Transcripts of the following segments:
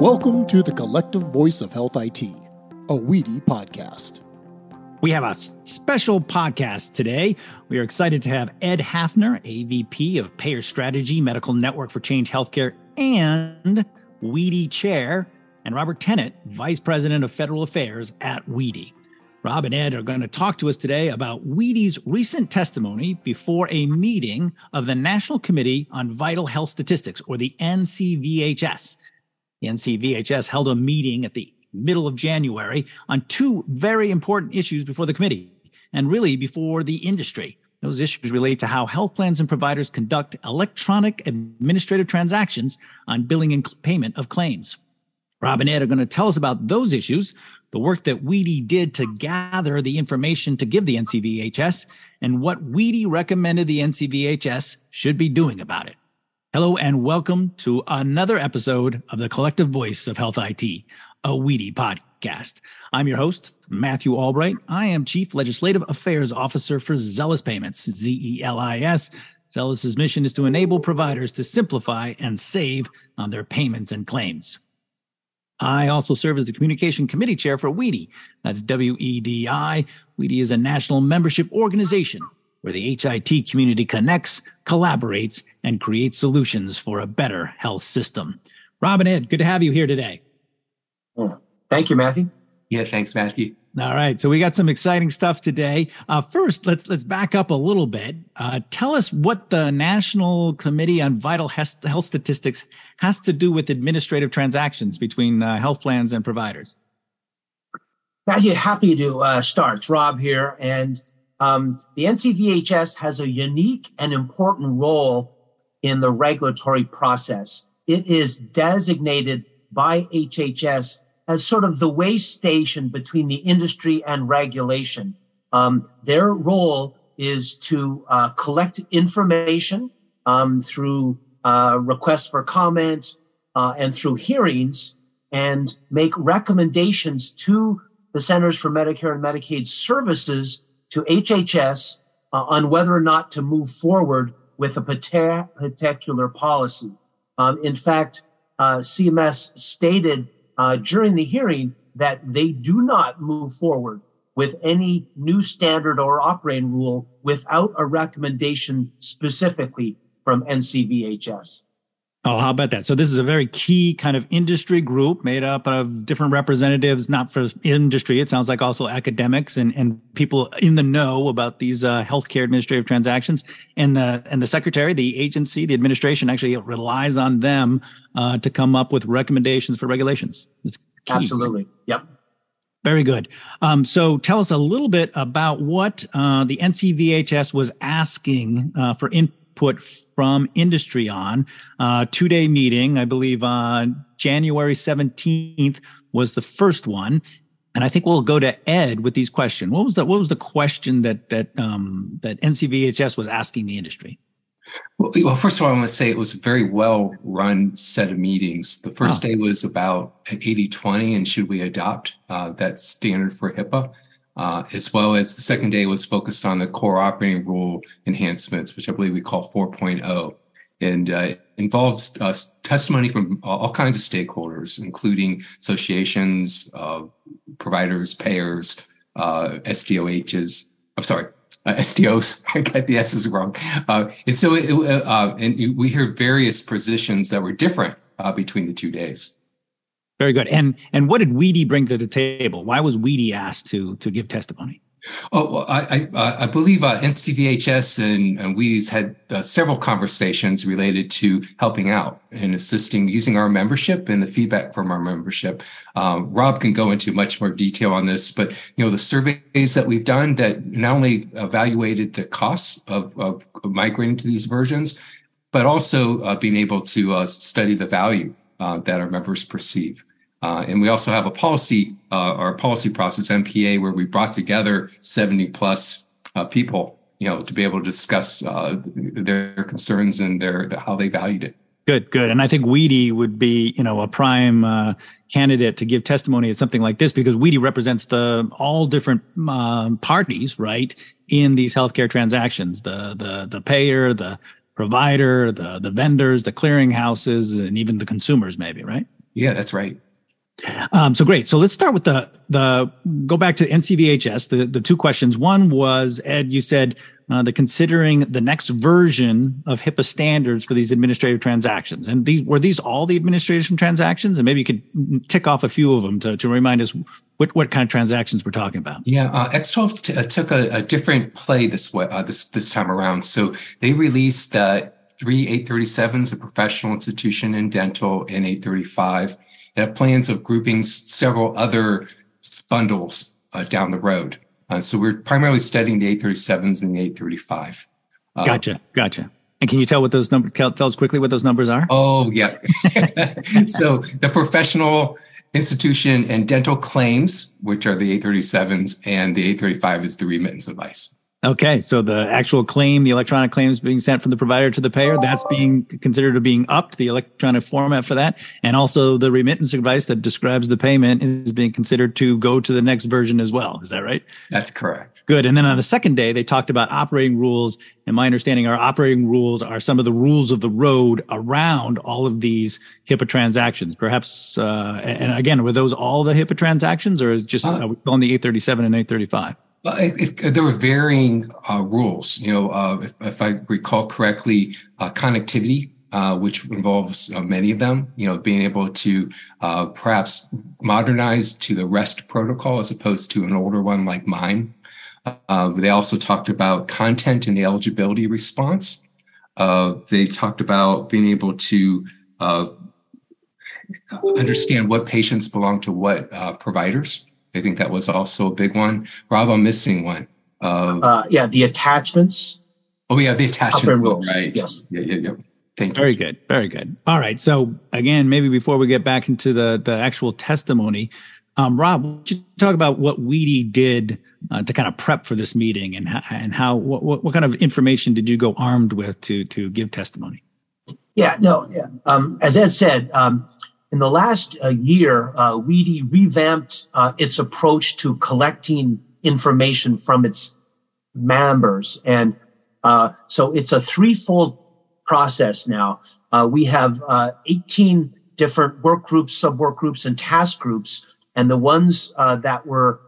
Welcome to the Collective Voice of Health IT, a WEDI podcast. We have a special podcast today. We are excited to have Ed Hafner, AVP of Payer Strategy, Medical Network for Change Healthcare, and WEDI Chair, and Robert Tennant, Vice President of Federal Affairs at WEDI. Rob and Ed are going to talk to us today about WEDI's recent testimony before a meeting of the National Committee on Vital Health Statistics, or the NCVHS. The NCVHS held a meeting at the middle of January on two very important issues before the committee and really before the industry. Those issues relate to how health plans and providers conduct electronic administrative transactions on billing and payment of claims. Rob and Ed are going to tell us about those issues, the work that WEDI did to gather the information to give the NCVHS, and what WEDI recommended the NCVHS should be doing about it. Hello, and welcome to another episode of the Collective Voice of Health IT, a WEDI podcast. I'm your host, Matthew Albright. I am Chief Legislative Affairs Officer for Zelis Payments, Z E L I S. Zelis's mission is to enable providers to simplify and save on their payments and claims. I also serve as the Communication Committee Chair for WEDI. That's W E D I. WEDI is a national membership organization where the HIT community connects, collaborates, and creates solutions for a better health system. Rob and Ed, good to have you here today. Thank you, Matthew. Yeah, thanks, Matthew. All right, so we got some exciting stuff today. Uh, first, let's let's back up a little bit. Uh, tell us what the National Committee on Vital Health Statistics has to do with administrative transactions between uh, health plans and providers. Matthew, happy to uh, start. It's Rob here, and um, the NCVHS has a unique and important role in the regulatory process. It is designated by HHS as sort of the way station between the industry and regulation. Um, their role is to uh, collect information um, through uh, requests for comment uh, and through hearings and make recommendations to the Centers for Medicare and Medicaid Services to HHS uh, on whether or not to move forward with a particular policy. Um, in fact, uh, CMS stated uh, during the hearing that they do not move forward with any new standard or operating rule without a recommendation specifically from NCVHS. Oh, how about that? So this is a very key kind of industry group made up of different representatives, not for industry. It sounds like also academics and, and people in the know about these uh, healthcare administrative transactions. And the and the secretary, the agency, the administration actually relies on them uh, to come up with recommendations for regulations. It's key. Absolutely. Yep. Very good. Um, so tell us a little bit about what uh, the NCVHS was asking uh, for input input from industry on. Uh, two day meeting, I believe, on uh, January 17th was the first one. And I think we'll go to Ed with these questions. What was the what was the question that that um, that NCVHS was asking the industry? Well, well, first of all, I want to say it was a very well run set of meetings. The first oh. day was about 80 20 and should we adopt uh, that standard for HIPAA? Uh, as well as the second day was focused on the core operating rule enhancements, which I believe we call 4.0, and uh, involves uh, testimony from all kinds of stakeholders, including associations, uh, providers, payers, uh, SDOHs. I'm sorry, uh, SDOs. I got the S's wrong. Uh, and so, it, uh, and we hear various positions that were different uh, between the two days. Very good. And and what did WEDI bring to the table? Why was WEDI asked to to give testimony? Oh, well, I, I, I believe uh, NCVHS and, and WEDI's had uh, several conversations related to helping out and assisting using our membership and the feedback from our membership. Um, Rob can go into much more detail on this, but you know the surveys that we've done that not only evaluated the costs of, of migrating to these versions, but also uh, being able to uh, study the value uh, that our members perceive. Uh, and we also have a policy, uh, our policy process, MPA, where we brought together 70 plus uh, people, you know, to be able to discuss uh, their concerns and their how they valued it. Good, good. And I think WEDI would be, you know, a prime uh, candidate to give testimony at something like this because WEDI represents the all different um, parties, right, in these healthcare transactions: the the the payer, the provider, the the vendors, the clearinghouses, and even the consumers, maybe, right? Yeah, that's right. Um, so great. So let's start with the the go back to NCVHS. The the two questions. One was Ed. You said uh, the considering the next version of HIPAA standards for these administrative transactions, and these were these all the administrative transactions, and maybe you could tick off a few of them to to remind us what what kind of transactions we're talking about. Yeah, uh, X12 t- uh, took a, a, different play this way uh, this this time around. So they released uh, three 837s, a professional institution in dental, and 835 it have plans of grouping several other bundles uh, down the road. Uh, so we're primarily studying the 837s and the 835. Uh, gotcha, gotcha. And can you tell what those numbers? Tell, tell us quickly what those numbers are. Oh yeah. so the professional institution and dental claims, which are the 837s, and the 835 is the remittance advice. Okay, so the actual claim, the electronic claims being sent from the provider to the payer, that's being considered to being upped, the electronic format for that. And also the remittance advice that describes the payment is being considered to go to the next version as well. Is that right? That's correct. Good. And then on the second day, they talked about operating rules. And my understanding our operating rules are some of the rules of the road around all of these HIPAA transactions. Perhaps, uh, and again, were those all the HIPAA transactions or just uh, on the 837 and 835? If, if there were varying uh, rules. You know, uh, if, if, I recall correctly, uh, connectivity, uh, which involves uh, many of them. You know, being able to uh, perhaps modernize to the REST protocol as opposed to an older one like MIME. they also talked about content and the eligibility response. they talked about being able to understand what patients belong to what providers. I think that was also a big one. Rob, I'm missing one. Uh, uh, yeah, the attachments. Oh, yeah, the attachments. Rules. Right. Yes. Yeah, yeah, yeah. Thank you. Very good. Very good. All right. So again, maybe before we get back into the the actual testimony, um, Rob, would you talk about what WEDI did uh, to kind of prep for this meeting and how, and how what, what kind of information did you go armed with to to give testimony? Yeah. No. Yeah. Um, as Ed said, um, in the last uh, year, uh, WEDI revamped uh, its approach to collecting information from its members. And uh, so it's a threefold process now. Uh, we have uh, 18 different work groups, sub work groups, and task groups. And the ones that were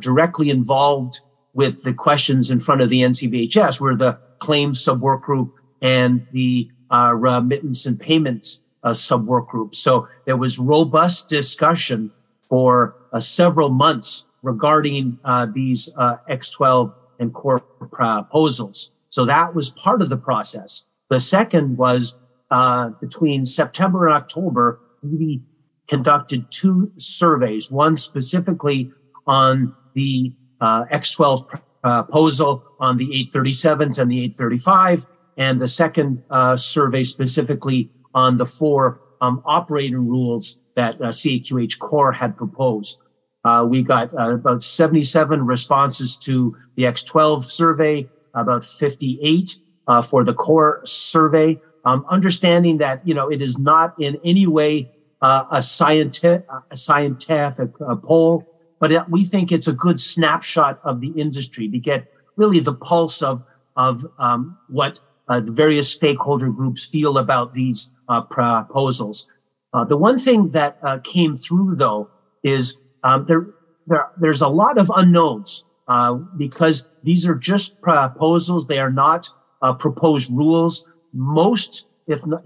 directly involved with the questions in front of the NCVHS were the claims sub work group and the remittance and payments uh, sub work group. So there was robust discussion for uh, several months regarding uh, these uh, X12 and core proposals. So that was part of the process. The second was uh, between September and October, we conducted two surveys, one specifically on the uh, X12 proposal on the 837s and the 835, and the second survey specifically on the four um, operating rules that uh, CAQH Core had proposed. Uh, we got uh, about 77 responses to the X12 survey, about 58 uh, for the core survey. Um, understanding that you know it is not in any way uh, a scientific a scientific uh, poll, but it, we think it's a good snapshot of the industry to get really the pulse of of um, what the various stakeholder groups feel about these uh, proposals. Uh, the one thing that uh, came through, though, is um, there, there, there's a lot of unknowns uh, because these are just proposals. They are not uh, proposed rules. Most, if not,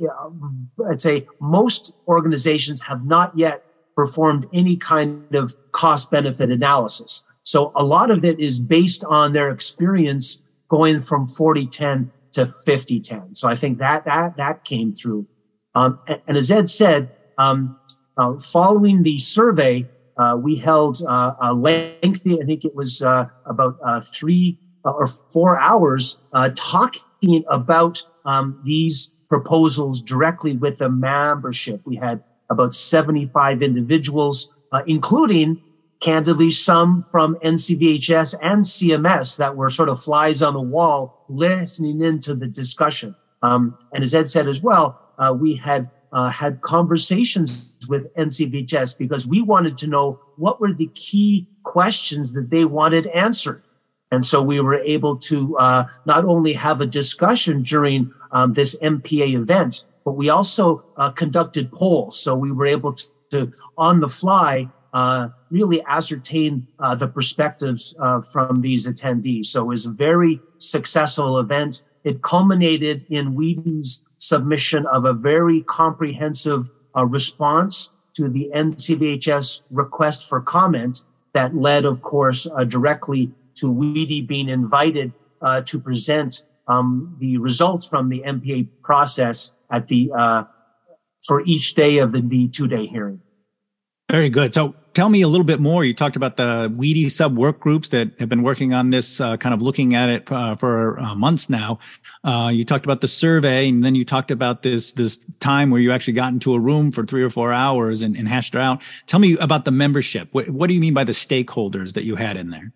I'd say most organizations have not yet performed any kind of cost benefit analysis. So a lot of it is based on their experience going from 4010 to 50-10. So I think that that that came through. Um, and, and, as Ed said, um, uh, following the survey, uh, we held uh, a lengthy, I think it was uh, about uh, three uh, or four hours, talking about um, these proposals directly with the membership. We had about 75 individuals, including candidly some from NCVHS and CMS that were sort of flies on the wall listening into the discussion. Um, and as Ed said as well, uh, we had uh, had conversations with NCVHS because we wanted to know what were the key questions that they wanted answered. And so we were able to uh, not only have a discussion during um, this MPA event, but we also uh, conducted polls. So we were able to, to on the fly, uh, really ascertain uh, the perspectives uh, from these attendees. So it was a very successful event. It culminated in WEDI's submission of a very comprehensive uh, response to the NCVHS request for comment that led, of course, uh, directly to WEDI being invited uh, to present um, the results from the MPA process at the uh, for each day of the, the two-day hearing. Very good. So tell me a little bit more. You talked about the WEDI sub work groups that have been working on this, uh, kind of looking at it uh, for uh, months now. Uh, you talked about the survey, and then you talked about this this time where you actually got into a room for three or four hours and, and hashed it out. Tell me about the membership. What, what do you mean by the stakeholders that you had in there?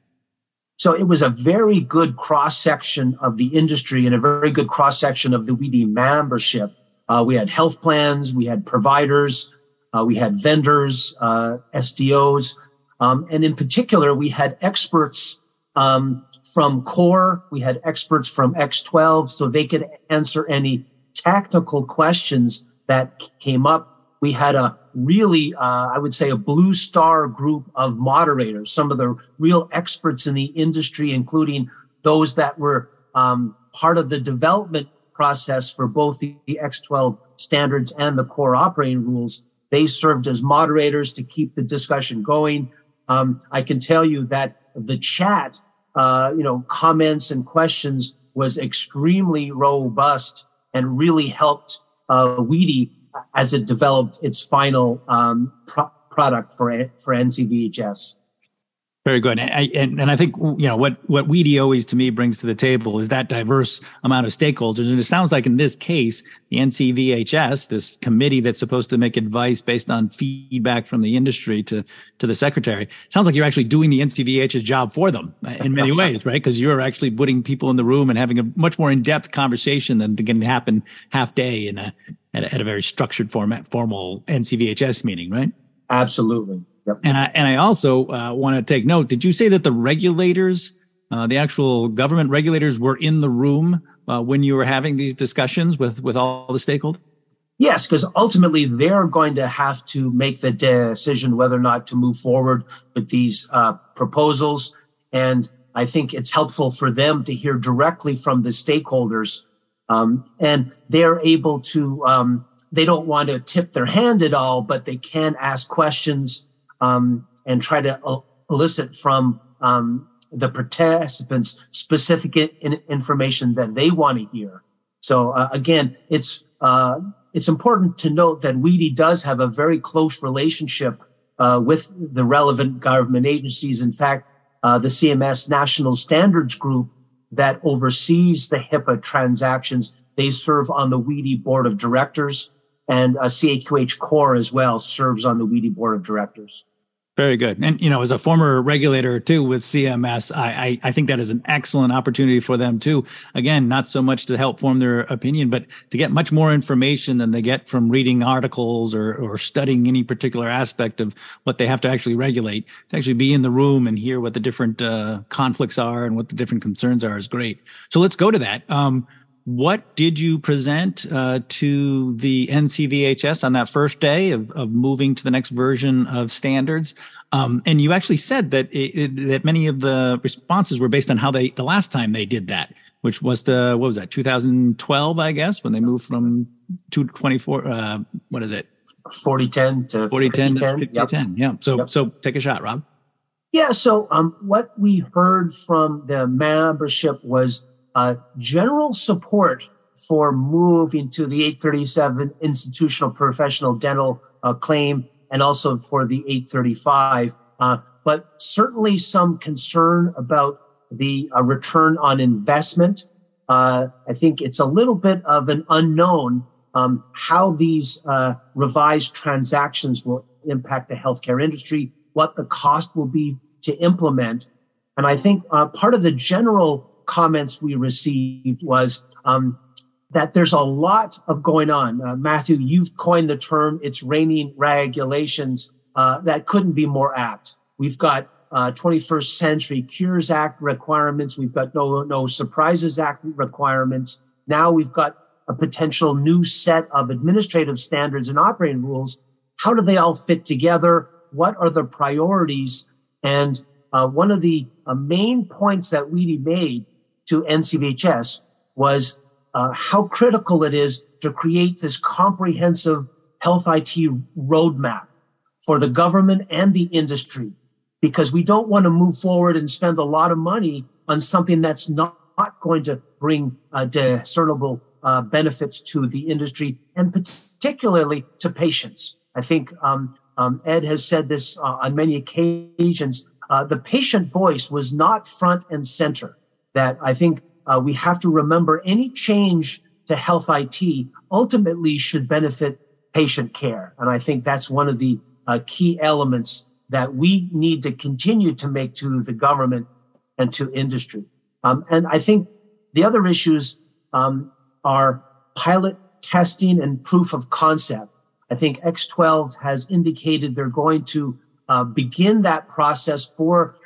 So it was a very good cross section of the industry and a very good cross section of the WEDI membership. Uh, we had health plans, we had providers, uh, we had vendors, uh, SDOs, um, and in particular, we had experts um, from CORE, we had experts from X12, so they could answer any technical questions that came up. We had a really, uh, I would say, a blue star group of moderators, some of the real experts in the industry, including those that were um, part of the development process for both the, the X12 standards and the core operating rules. They served as moderators to keep the discussion going. Um, I can tell you that the chat, uh, you know, comments and questions was extremely robust and really helped uh, WEDI as it developed its final um, pro- product for for NCVHS. Very good, and, and, and I think you know what what WEDI always to me brings to the table is that diverse amount of stakeholders, and it sounds like in this case, the NCVHS, this committee that's supposed to make advice based on feedback from the industry to to the secretary, sounds like you're actually doing the NCVHS job for them in many ways, right? Because you're actually putting people in the room and having a much more in depth conversation than can happen half day in a at a, at a very structured format, formal NCVHS meeting, right? Absolutely. Yep. And I and I also uh, want to take note. Did you say that the regulators, uh, the actual government regulators, were in the room uh, when you were having these discussions with with all the stakeholders? Yes, because ultimately they're going to have to make the decision whether or not to move forward with these uh, proposals, and I think it's helpful for them to hear directly from the stakeholders, um, and they're able to. Um, they don't want to tip their hand at all, but they can ask questions um, and try to elicit from um, the participants specific in- information that they want to hear. So uh, again, it's uh, it's important to note that WEDI does have a very close relationship uh, with the relevant government agencies. In fact, uh, the CMS National Standards Group that oversees the HIPAA transactions, they serve on the WEDI Board of Directors, and uh, CAQH Core as well serves on the WEDI Board of Directors. Very good. And, you know, as a former regulator too with CMS, I, I, I, think that is an excellent opportunity for them too. Again, not so much to help form their opinion, but to get much more information than they get from reading articles or, or studying any particular aspect of what they have to actually regulate. To actually be in the room and hear what the different uh, conflicts are and what the different concerns are is great. So let's go to that. Um, what did you present uh, to the NCVHS on that first day of, of moving to the next version of standards? Um, and you actually said that it, it, that many of the responses were based on how they the last time they did that, which was the what was that 2012, I guess, when they moved from 224. Uh, what is it? 4010 to 4010 5010. Yep. Yeah. So yep. so take a shot, Rob. Yeah. So um, what we heard from the membership was uh, general support for moving to the 837 institutional professional dental uh, claim and also for the 835, uh, but certainly some concern about the uh, return on investment. Uh, I think it's a little bit of an unknown um, how these uh, revised transactions will impact the healthcare industry, what the cost will be to implement. And I think part of the general comments we received was um, that there's a lot of going on. Uh, Matthew, you've coined the term "it's raining regulations." Uh, that couldn't be more apt. We've got uh, 21st Century Cures Act requirements. We've got No No Surprises Act requirements. Now we've got a potential new set of administrative standards and operating rules, how do they all fit together? What are the priorities? And uh, one of the uh, main points that WEDI made to NCVHS was uh, how critical it is to create this comprehensive health IT roadmap for the government and the industry, because we don't want to move forward and spend a lot of money on something that's not, not going to bring uh, discernible uh, benefits to the industry and particularly to patients. I think um, um, Ed has said this uh, on many occasions. Uh, the patient voice was not front and center. That I think uh, we have to remember any change to health IT ultimately should benefit patient care. And I think that's one of the uh, key elements that we need to continue to make to the government and to industry. Um, and I think the other issues um, are pilot testing and proof of concept. I think X12 has indicated they're going to uh, begin that process for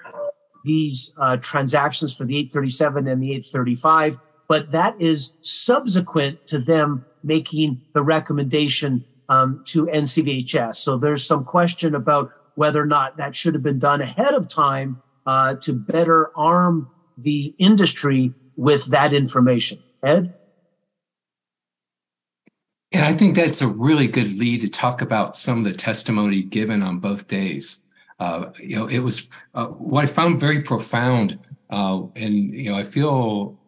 these uh, transactions for the 837 and the 835, but that is subsequent to them making the recommendation um, to NCVHS. So there's some question about whether or not that should have been done ahead of time uh, to better arm the industry with that information. Ed? And I think that's a really good lead to talk about some of the testimony given on both days. Uh, you know, it was uh, what I found very profound, uh, and you know, I feel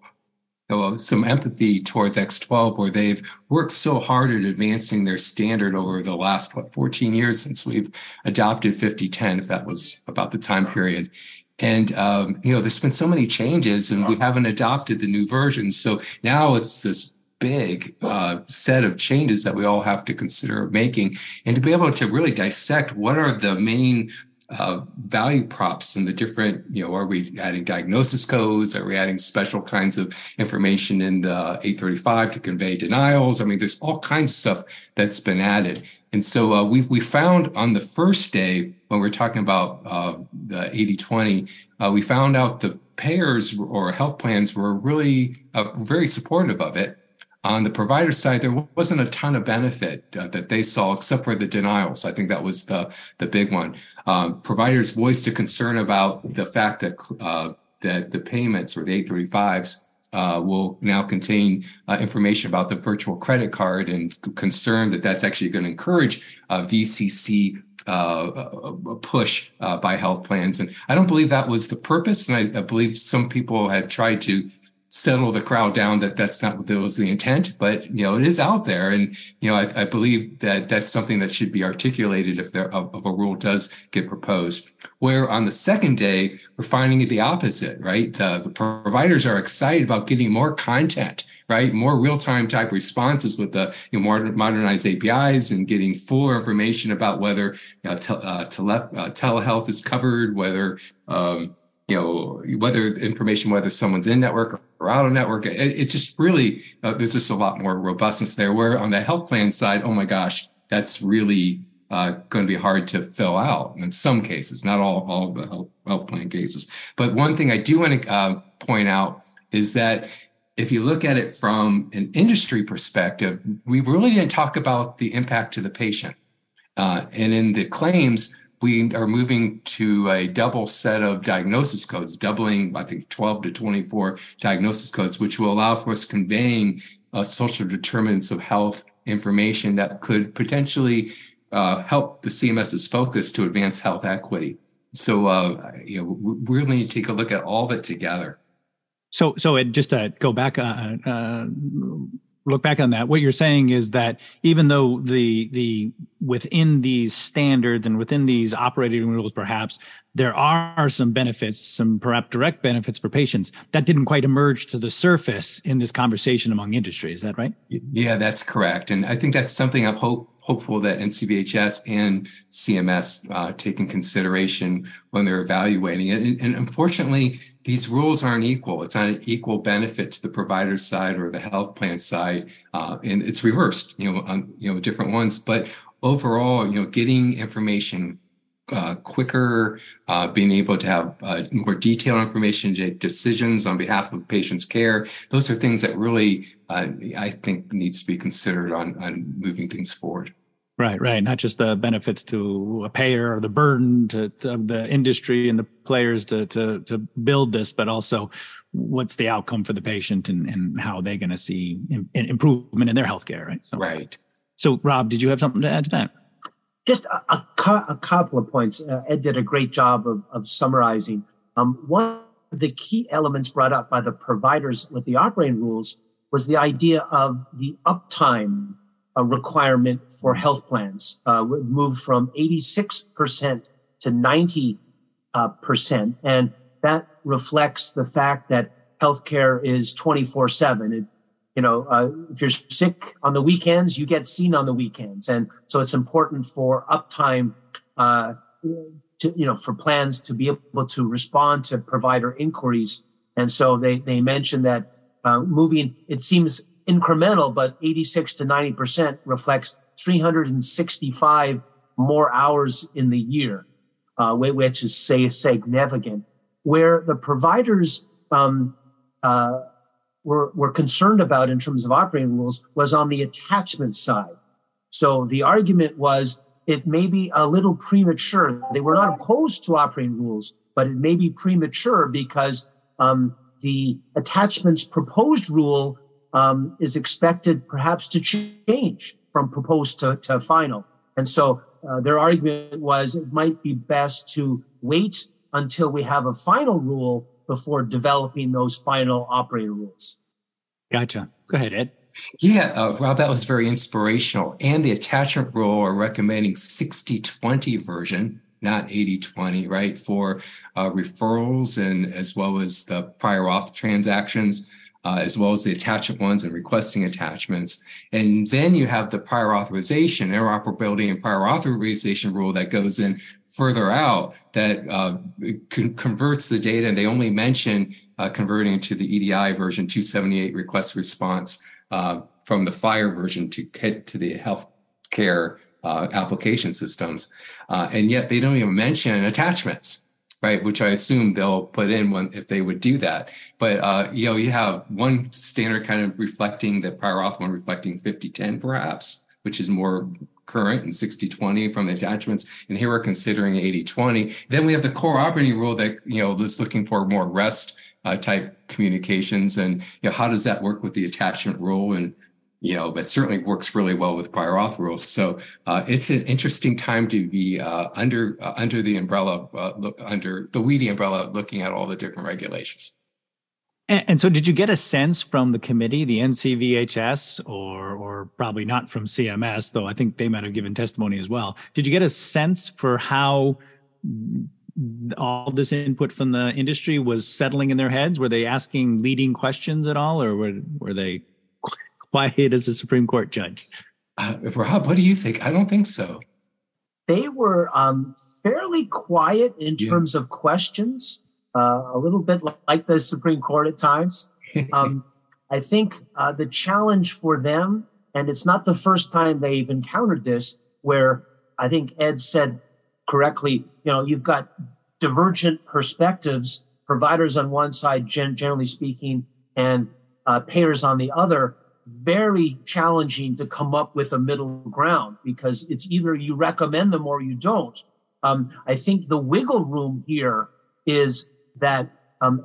you know, some empathy towards X12, where they've worked so hard at advancing their standard over the last what 14 years since we've adopted 5010, if that was about the time period. And um, you know, there's been so many changes, and we haven't adopted the new version. So now it's this big uh, set of changes that we all have to consider making and to be able to really dissect what are the main uh, value props and the different, you know, are we adding diagnosis codes? Are we adding special kinds of information in the 835 to convey denials? I mean, there's all kinds of stuff that's been added. And so uh, we we found on the first day when we are talking about uh, the 8020, uh, we found out the payers or health plans were really uh, very supportive of it. On the provider side, there wasn't a ton of benefit uh, that they saw, except for the denials. I think that was the the big one. Um, providers voiced a concern about the fact that uh, that the payments or the 835s uh, will now contain uh, information about the virtual credit card and concern that that's actually going to encourage uh, VCC uh, push uh, by health plans. And I don't believe that was the purpose. And I, I, believe some people have tried to settle the crowd down that that's not what was the intent, but you know it is out there, and you know I, I believe that that's something that should be articulated if there of, a rule does get proposed. Where on the second day we're finding it the opposite, right? The, the providers are excited about getting more content right? More real-time type responses with the you know, modern, modernized APIs and getting fuller information about whether you know, te- uh, tele- uh, telehealth is covered, whether um, you know whether information whether someone's in network or out of network it, it's just really uh, there's just a lot more robustness there where on the health plan side oh my gosh that's really uh, going to be hard to fill out in some cases not all all the health, health plan cases. But one thing i do want to uh, point out is that if you look at it from an industry perspective we really didn't talk about the impact to the patient uh, and in the claims we are moving to a double set of diagnosis codes, doubling, I think, 12 to 24 diagnosis codes, which will allow for us conveying uh, social determinants of health information that could potentially uh, help the CMS's focus to advance health equity. So, uh, you know, we really need to take a look at all of it together. So, so it, just to go back, uh, uh, look back on that what you're saying is that even though the the within these standards and within these operating rules perhaps there are some benefits some perhaps direct benefits for patients that didn't quite emerge to the surface in this conversation among industry. Is that right? Yeah that's correct. And i think that's something i hope hopeful that NCVHS and CMS uh, take in consideration when they're evaluating it. And, and, unfortunately, these rules aren't equal. It's not an equal benefit to the provider side or the health plan side, uh, and it's reversed. You know, on you know different ones. But overall, you know, getting information uh, quicker, uh, being able to have uh, more detailed information, decisions on behalf of patients' care. Those are things that really, uh, I think, needs to be considered on on moving things forward. Right, right. Not just the benefits to a payer or the burden to, to the industry and the players to to to build this, but also what's the outcome for the patient and, and how they're going to see improvement in their healthcare, right? So, right. So, Rob, did you have something to add to that? Just a, a, a couple of points. Uh, Ed did a great job of, of summarizing. Um, one of the key elements brought up by the providers with the operating rules was the idea of the uptime a requirement for health plans uh, would move from 86% to 90%. Uh, and that reflects the fact that healthcare is 24 7. You know, uh, if you're sick on the weekends, you get seen on the weekends. And so it's important for uptime uh, to, you know, for plans to be able to respond to provider inquiries. And so they, they mentioned that uh, moving, it seems incremental, but 86 to 90% reflects 365 more hours in the year, uh, which is say, significant. Where the providers um, uh, were, were concerned about in terms of operating rules was on the attachment side. So the argument was it may be a little premature. They were not opposed to operating rules, but it may be premature because um, the attachments proposed rule um, is expected perhaps to change from proposed to, to final. And so uh, their argument was it might be best to wait until we have a final rule before developing those final operating rules. Gotcha. Go ahead, Ed. Yeah, uh, Rob, that was very inspirational. And the attachment rule are recommending 60 20 version, not 80 20, right, for uh, referrals and as well as the prior auth transactions uh, as well as the attachment ones and requesting attachments. And then you have the prior authorization, interoperability and prior authorization rule that goes in further out that uh, con- converts the data. And they only mention uh, converting to the EDI version 278 request response uh, from the FHIR version to head to the healthcare uh, application systems. Uh, and yet they don't even mention attachments right? Which I assume they'll put in when if they would do that. But uh, you know, you have one standard kind of reflecting the prior auth one reflecting 5010 perhaps, which is more current and 60-20 from the attachments. And here we're considering 80-20. Then we have the core operating rule that, you know, is looking for more REST uh, type communications. And, you know, how does that work with the attachment rule? And you know, but certainly works really well with prior auth rules. So uh, it's an interesting time to be uh, under uh, under the umbrella, uh, look, under the WEDI umbrella, looking at all the different regulations. And, and, so, did you get a sense from the committee, the NCVHS, or or probably not from CMS, though I think they might have given testimony as well? Did you get a sense for how? all this input from the industry was settling in their heads were they asking leading questions at all or were, were they quiet as a Supreme Court judge. Uh, Rob, what do you think? I don't think so. They were um, fairly quiet in yeah. terms of questions, uh, a little bit like the Supreme Court at times. Um, I think uh, the challenge for them, and it's not the first time they've encountered this, where I think Ed said correctly, you know, you've got divergent perspectives, providers on one side, gen- generally speaking, and uh, payers on the other very challenging to come up with a middle ground because it's either you recommend them or you don't. Um, I think the wiggle room here is that um,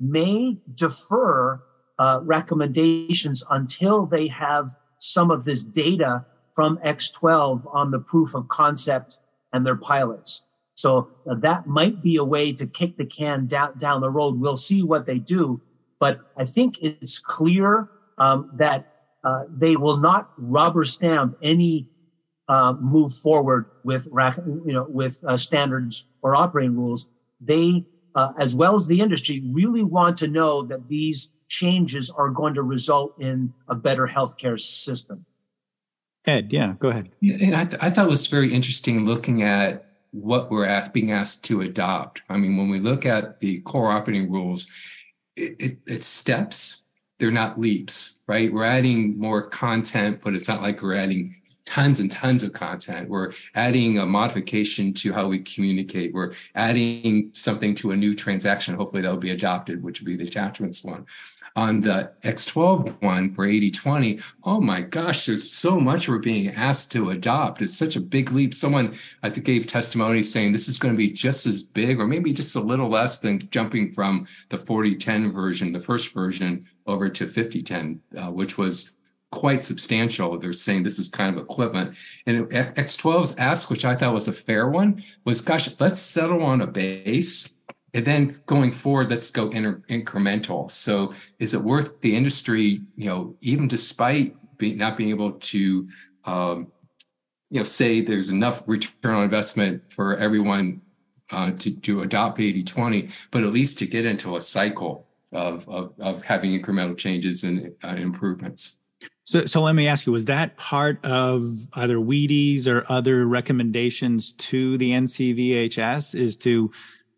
may defer uh, recommendations until they have some of this data from X12 on the proof of concept and their pilots. So uh, that might be a way to kick the can down, down the road. We'll see what they do. But I think it's clear um, that uh, they will not rubber stamp any uh, move forward with you know with uh, standards or operating rules. They, uh, as well as the industry, really want to know that these changes are going to result in a better healthcare system. Ed, yeah, go ahead. Yeah, and I, th- I thought it was very interesting looking at what we're asked, being asked to adopt. I mean, when we look at the core operating rules, it, it, it's steps they're not leaps, right? We're adding more content, but it's not like we're adding tons and tons of content. We're adding a modification to how we communicate. We're adding something to a new transaction. Hopefully that will be adopted, which would be the attachments one. On the X12 one for 8020, oh my gosh, there's so much we're being asked to adopt. It's such a big leap. Someone, I think, gave testimony saying this is going to be just as big or maybe just a little less than jumping from the 4010 version, the first version, over to 5010, uh, which was quite substantial. They're saying this is kind of equivalent. And X12's ask, which I thought was a fair one, was gosh, let's settle on a base. And then going forward, let's go inter- incremental. So is it worth the industry, you know, even despite being, not being able to, um, you know, say there's enough return on investment for everyone uh, to, to adopt 80-20, but at least to get into a cycle of, of, of having incremental changes and uh, improvements. So, so let me ask you: Was that part of either WEDI's or other recommendations to the NCVHS? Is to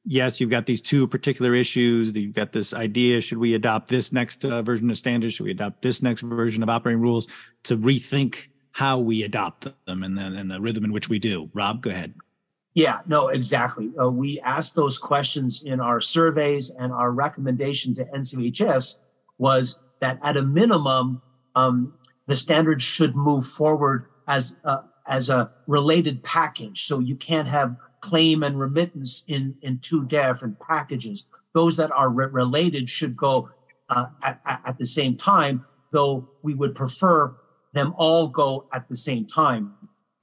yes, you've got these two particular issues. You've got this idea: should we adopt this next uh, version of standards? Should we adopt this next version of operating rules? To rethink how we adopt them and then and the rhythm in which we do. Rob, go ahead. Yeah, no, exactly. Uh, we asked those questions in our surveys, and our recommendation to NCVHS was that at a minimum, um, the standards should move forward as a, as a related package. So you can't have claim and remittance in, in two different packages. Those that are re- related should go uh, at, at the same time, though we would prefer them all go at the same time.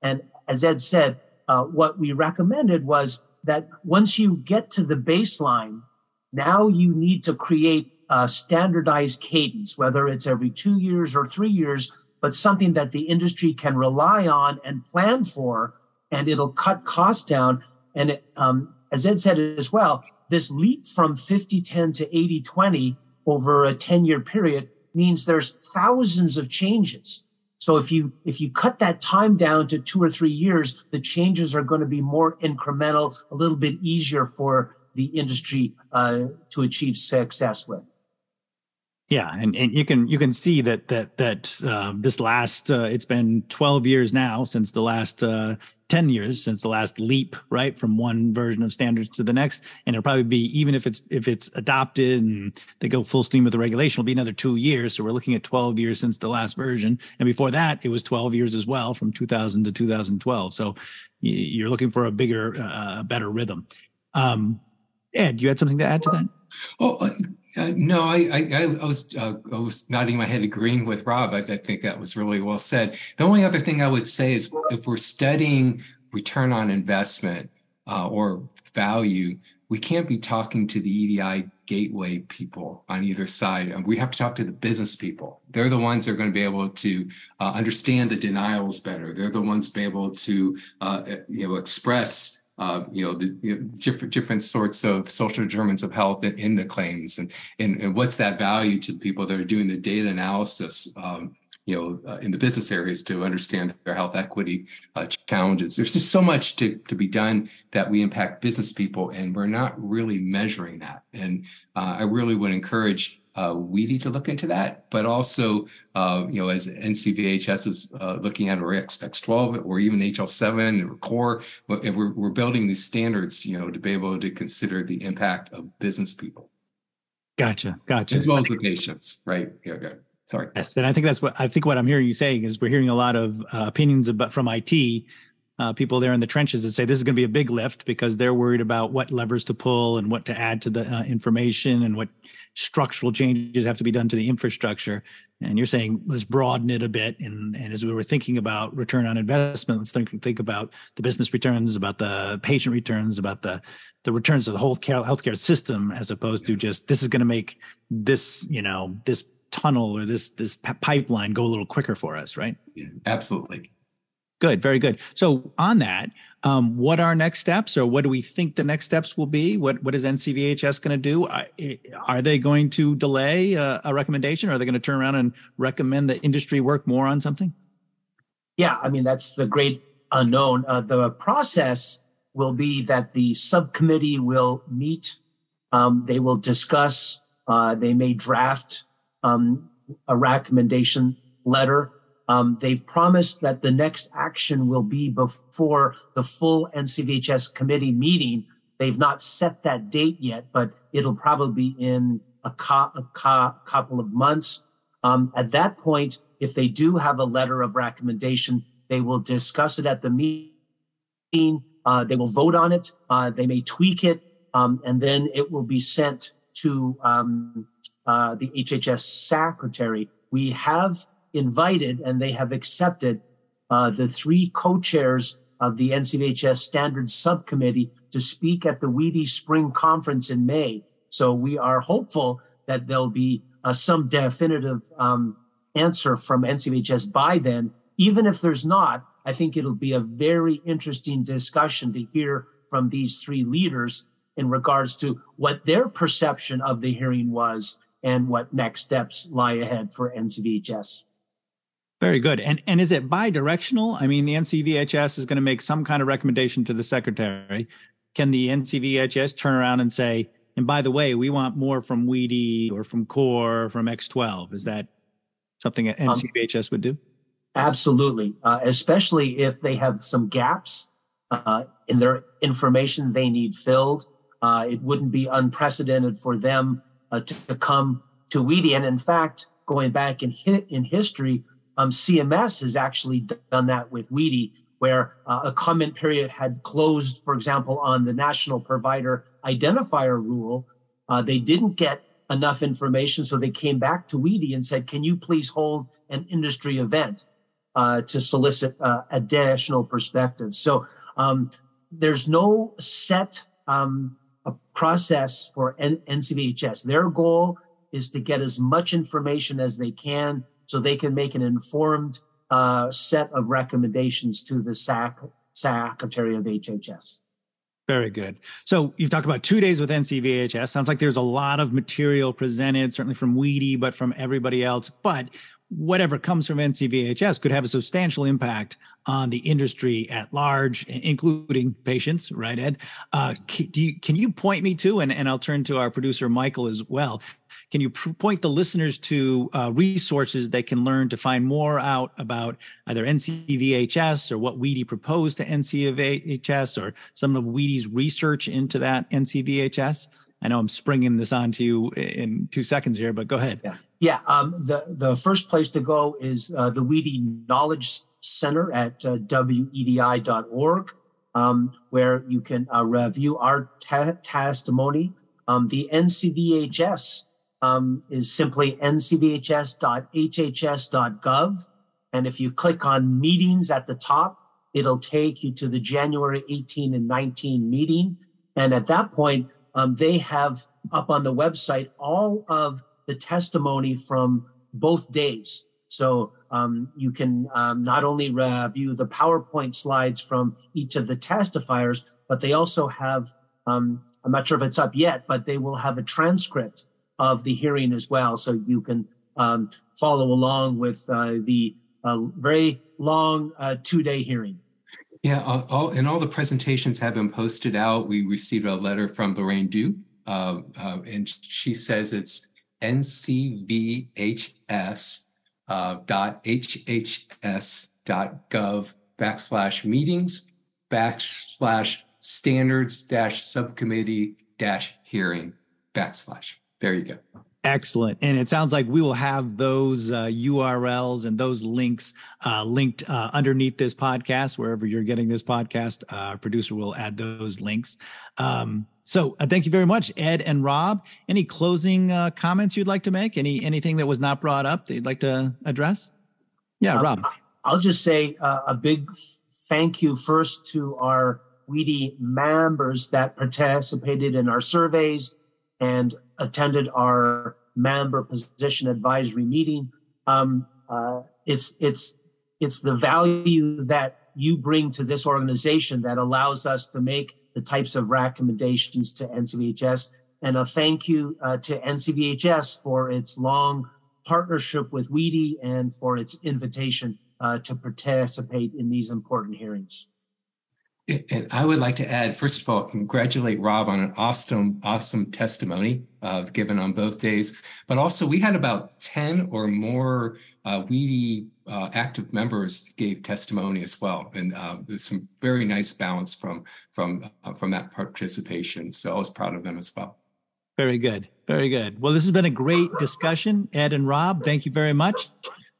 And as Ed said, uh, what we recommended was that once you get to the baseline, now you need to create a standardized cadence, whether it's every two years or three years, but something that the industry can rely on and plan for, and it'll cut costs down. And it, um, as Ed said as well, this leap from 50 10 to 80 20 over a 10 year period means there's thousands of changes. So if you if you cut that time down to two or three years, the changes are going to be more incremental, a little bit easier for the industry uh, to achieve success with. Yeah, and, and you can you can see that that that uh, this last uh, it's been 12 years now since the last uh, 10 years since the last leap right from one version of standards to the next. And it'll probably be even if it's if it's adopted and they go full steam with the regulation it'll be another two years. So we're looking at 12 years since the last version. And before that it was 12 years as well from 2000 to 2012 so you're looking for a bigger uh, better rhythm. Um, ed you had something to add to that? Oh uh, no, I, I, I was uh, I was nodding my head, agreeing with Rob. I, I, think that was really well said. The only other thing I would say is if we're studying return on investment uh, or value, we can't be talking to the EDI gateway people on either side. We have to talk to the business people. They're the ones that are going to be able to uh, understand the denials better. They're the ones to be able to uh, you know express uh, you know, the you know, different different sorts of social determinants of health in, in the claims, and, and, and what's that value to the people that are doing the data analysis, um, you know, uh, in the business areas to understand their health equity uh, challenges. There's just so much to to be done that we impact business people, and we're not really measuring that. And uh, I really would encourage uh, we need to look into that, but also, uh, you know, as NCVHS is uh, looking at or X, X12 or even HL7 or CORE, if we're, we're building these standards, you know, to be able to consider the impact of business people. Gotcha. Gotcha. As well as the patients, right? Yeah. Okay. Sorry. Yes, and I think that's what I think. What I'm hearing you saying is we're hearing a lot of uh, opinions about from IT uh, people there in the trenches that say this is going to be a big lift because they're worried about what levers to pull and what to add to the uh, information and what structural changes have to be done to the infrastructure. And you're saying let's broaden it a bit. And, and as we were thinking about return on investment, let's think, think about the business returns, about the patient returns, about the the returns of the whole care, healthcare system, as opposed to just this is going to make this you know this tunnel or this this pipeline go a little quicker for us, right? Yeah, absolutely. Good, very good. So on that, um, what are next steps, or what do we think the next steps will be? What what is NCVHS going to do? Are, they going to delay a, a recommendation, or are they going to turn around and recommend the industry work more on something? Yeah, I mean that's the great unknown. Uh, the process will be that the subcommittee will meet. Um, they will discuss. Uh, they may draft um, a recommendation letter Um, they've promised that the next action will be before the full NCVHS committee meeting. They've not set that date yet, but it'll probably be in a, co- a co- couple of months. Um, at that point, if they do have a letter of recommendation, they will discuss it at the meeting. Uh, they will vote on it. Uh, they may tweak it, um, and then it will be sent to um, uh, the HHS secretary. We have invited and they have accepted uh, the three co-chairs of the NCVHS Standards Subcommittee to speak at the WEDI Spring Conference in May. So we are hopeful that there'll be uh, some definitive um, answer from NCVHS by then. Even if there's not, I think it'll be a very interesting discussion to hear from these three leaders in regards to what their perception of the hearing was and what next steps lie ahead for NCVHS. Very good. And and is it bi-directional? I mean, the NCVHS is going to make some kind of recommendation to the secretary. Can the NCVHS turn around and say, and by the way, we want more from WEDI or from CORE or from X12? Is that something that NCVHS um, would do? Absolutely, uh, especially if they have some gaps uh, in their information they need filled. Uh, it wouldn't be unprecedented for them uh, to, to, come to WEDI. And in fact, going back in, hi- in history, um, CMS has actually done that with WEDI, where uh, a comment period had closed, for example, on the National Provider Identifier Rule. Uh, they didn't get enough information, so they came back to WEDI and said, "Can you please hold an industry event uh, to solicit uh, additional perspectives?" So um, there's no set um, process for N- NCVHS. Their goal is to get as much information as they can so they can make an informed uh, set of recommendations to the SAC, Secretary of HHS. Very good. So you've talked about two days with NCVHS. Sounds like there's a lot of material presented, certainly from WEDI, but from everybody else. But whatever comes from NCVHS could have a substantial impact on the industry at large, including patients, right, Ed? Uh, can, you, can you point me to, and, and I'll turn to our producer, Michael, as well. Can you pr- point the listeners to uh, resources they can learn to find more out about either NCVHS or what WEDI proposed to NCVHS or some of WEDI's research into that NCVHS? I know I'm springing this on to you in two seconds here, but go ahead. Yeah, yeah. Um, the the first place to go is uh, the WEDI Knowledge Center at uh, wedi.org, um, where you can uh, review our te- testimony. Um, the NCVHS um, is simply ncvhs.hhs.gov. And if you click on meetings at the top, it'll take you to the January 18 and 19 meeting. And at that point, um, they have up on the website all of the testimony from both days. So um, you can um, not only review the PowerPoint slides from each of the testifiers, but they also have, um, I'm not sure if it's up yet, but they will have a transcript of the hearing as well. So you can um, follow along with uh, the uh, very long uh, two day hearing. Yeah, all, and all the presentations have been posted out. We received a letter from Lorraine Doo, uh, uh, and she says it's ncvhs dot hhs dot gov backslash meetings backslash standards dash subcommittee dash hearing backslash. There you go. Excellent. And it sounds like we will have those uh, URLs and those links uh, linked uh, underneath this podcast, wherever you're getting this podcast. Uh, our producer will add those links. Um, so uh, thank you very much, Ed and Rob. Any closing uh, comments you'd like to make? Any anything that was not brought up that you'd like to address? Yeah, Rob. I'll just say a big thank you first to our WEDI members that participated in our surveys and attended our member position advisory meeting. Um, uh, it's it's it's the value that you bring to this organization that allows us to make the types of recommendations to NCVHS. And a thank you uh, to NCVHS for its long partnership with WEDI and for its invitation uh, to participate in these important hearings. And I would like to add, first of all, congratulate Rob on an awesome, awesome testimony uh, given on both days. But also, we had about 10 or more uh, WEDI uh, active members gave testimony as well. And uh, there's some very nice balance from, from, uh, from that participation. So I was proud of them as well. Very good. Very good. Well, this has been a great discussion. Ed and Rob, thank you very much.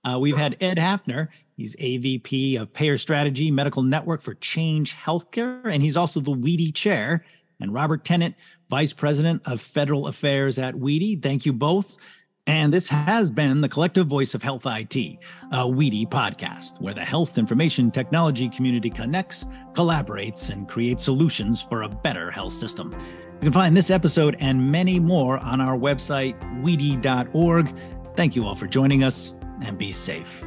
Uh, we've had Ed Hafner. He's AVP of Payer Strategy Medical Network for Change Healthcare, and he's also the WEDI Chair. And Robert Tennant, Vice President of Federal Affairs at WEDI. Thank you both. And this has been the collective voice of Health IT, a WEDI podcast, where the health information technology community connects, collaborates, and creates solutions for a better health system. You can find this episode and many more on our website, wedi.org. Thank you all for joining us and be safe.